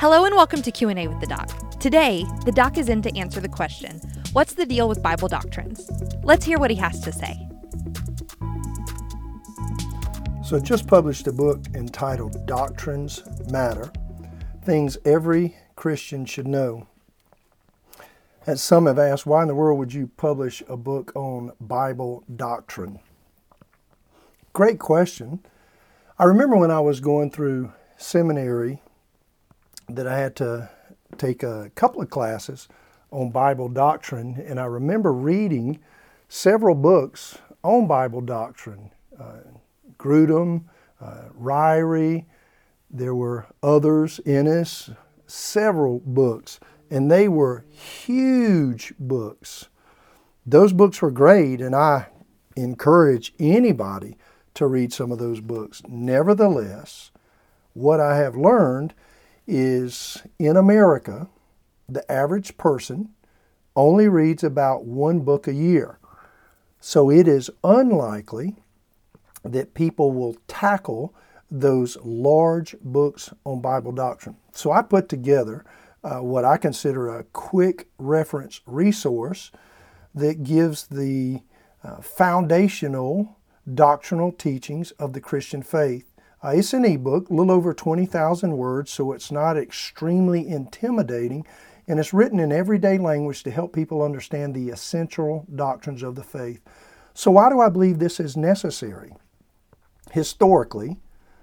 Hello and welcome to Q&A with the Doc. Today, the Doc is in to answer the question, what's the deal with Bible doctrines? Let's hear what he has to say. So, just published a book entitled Doctrines Matter Things Every Christian Should Know. And some have asked, why in the world would you publish a book on Bible doctrine? Great question. I remember when I was going through seminary that I had to take a couple of classes on Bible doctrine, and I remember reading several books on Bible doctrine. Uh, Grudem, uh, Ryrie, there were others, Ennis, several books, and they were huge books. Those books were great, and I encourage anybody to read some of those books. Nevertheless, what I have learned is in America, the average person only reads about one book a year. So it is unlikely that people will tackle those large books on Bible doctrine. So I put together uh, what I consider a quick reference resource that gives the uh, foundational doctrinal teachings of the Christian faith. Uh, it's an ebook, a little over 20,000 words, so it's not extremely intimidating, and it's written in everyday language to help people understand the essential doctrines of the faith. So, why do I believe this is necessary? Historically,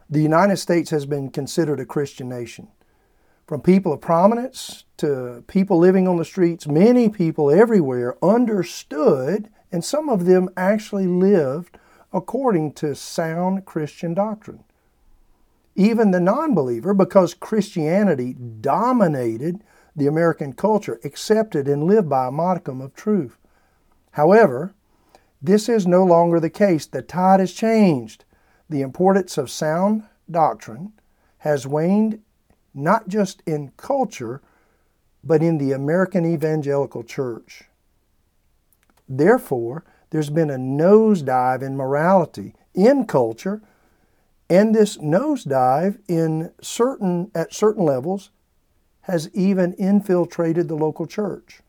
the United States has been considered a Christian nation. From people of prominence to people living on the streets, many people everywhere understood, and some of them actually lived according to sound Christian doctrine. Even the non believer, because Christianity dominated the American culture, accepted and lived by a modicum of truth. However, this is no longer the case. The tide has changed. The importance of sound doctrine has waned not just in culture, but in the American evangelical church. Therefore, there's been a nosedive in morality in culture, and this nosedive in certain at certain levels has even infiltrated the local church.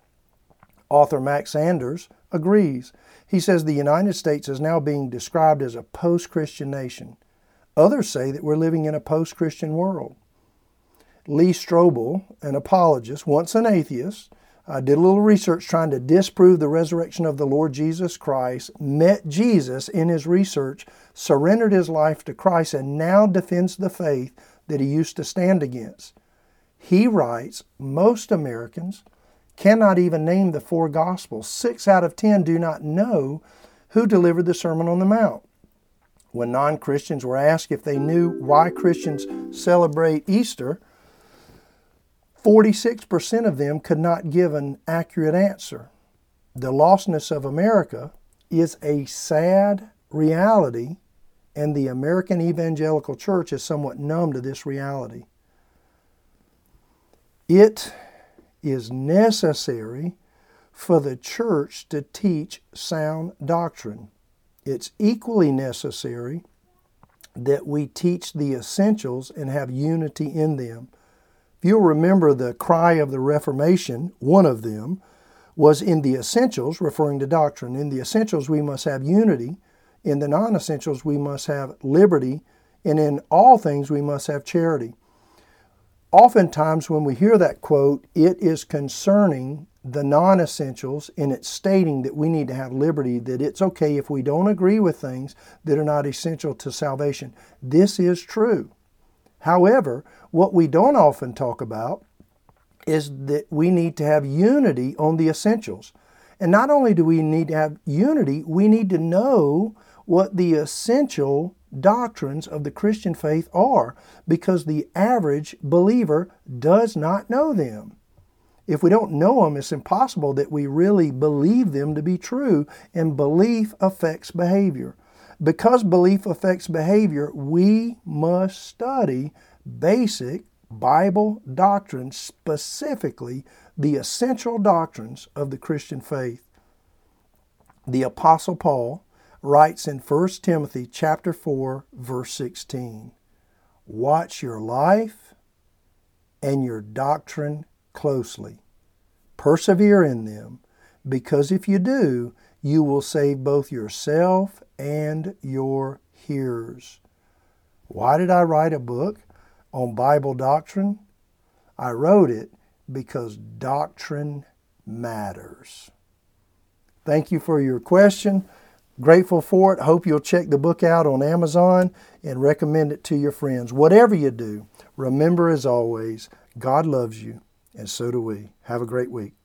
Author Max Sanders agrees. He says the United States is now being described as a post Christian nation. Others say that we're living in a post Christian world. Lee Strobel, an apologist, once an atheist, I did a little research trying to disprove the resurrection of the Lord Jesus Christ, met Jesus in his research, surrendered his life to Christ, and now defends the faith that he used to stand against. He writes most Americans cannot even name the four Gospels. Six out of ten do not know who delivered the Sermon on the Mount. When non Christians were asked if they knew why Christians celebrate Easter, 46% of them could not give an accurate answer. The lostness of America is a sad reality, and the American evangelical church is somewhat numb to this reality. It is necessary for the church to teach sound doctrine. It's equally necessary that we teach the essentials and have unity in them. If you'll remember the cry of the Reformation, one of them was in the essentials, referring to doctrine. In the essentials, we must have unity. In the non essentials, we must have liberty. And in all things, we must have charity. Oftentimes, when we hear that quote, it is concerning the non essentials and it's stating that we need to have liberty, that it's okay if we don't agree with things that are not essential to salvation. This is true. However, what we don't often talk about is that we need to have unity on the essentials. And not only do we need to have unity, we need to know what the essential doctrines of the Christian faith are because the average believer does not know them. If we don't know them, it's impossible that we really believe them to be true, and belief affects behavior. Because belief affects behavior, we must study basic Bible doctrines, specifically the essential doctrines of the Christian faith. The apostle Paul writes in 1 Timothy chapter 4 verse 16, "Watch your life and your doctrine closely. Persevere in them, because if you do, you will save both yourself and your hearers. Why did I write a book on Bible doctrine? I wrote it because doctrine matters. Thank you for your question. Grateful for it. Hope you'll check the book out on Amazon and recommend it to your friends. Whatever you do, remember as always, God loves you, and so do we. Have a great week.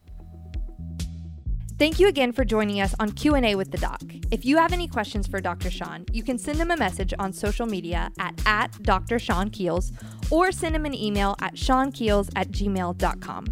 Thank you again for joining us on Q&A with the doc. If you have any questions for Dr. Sean, you can send him a message on social media at, at Dr. Sean Keels or send him an email at seankeels at gmail.com.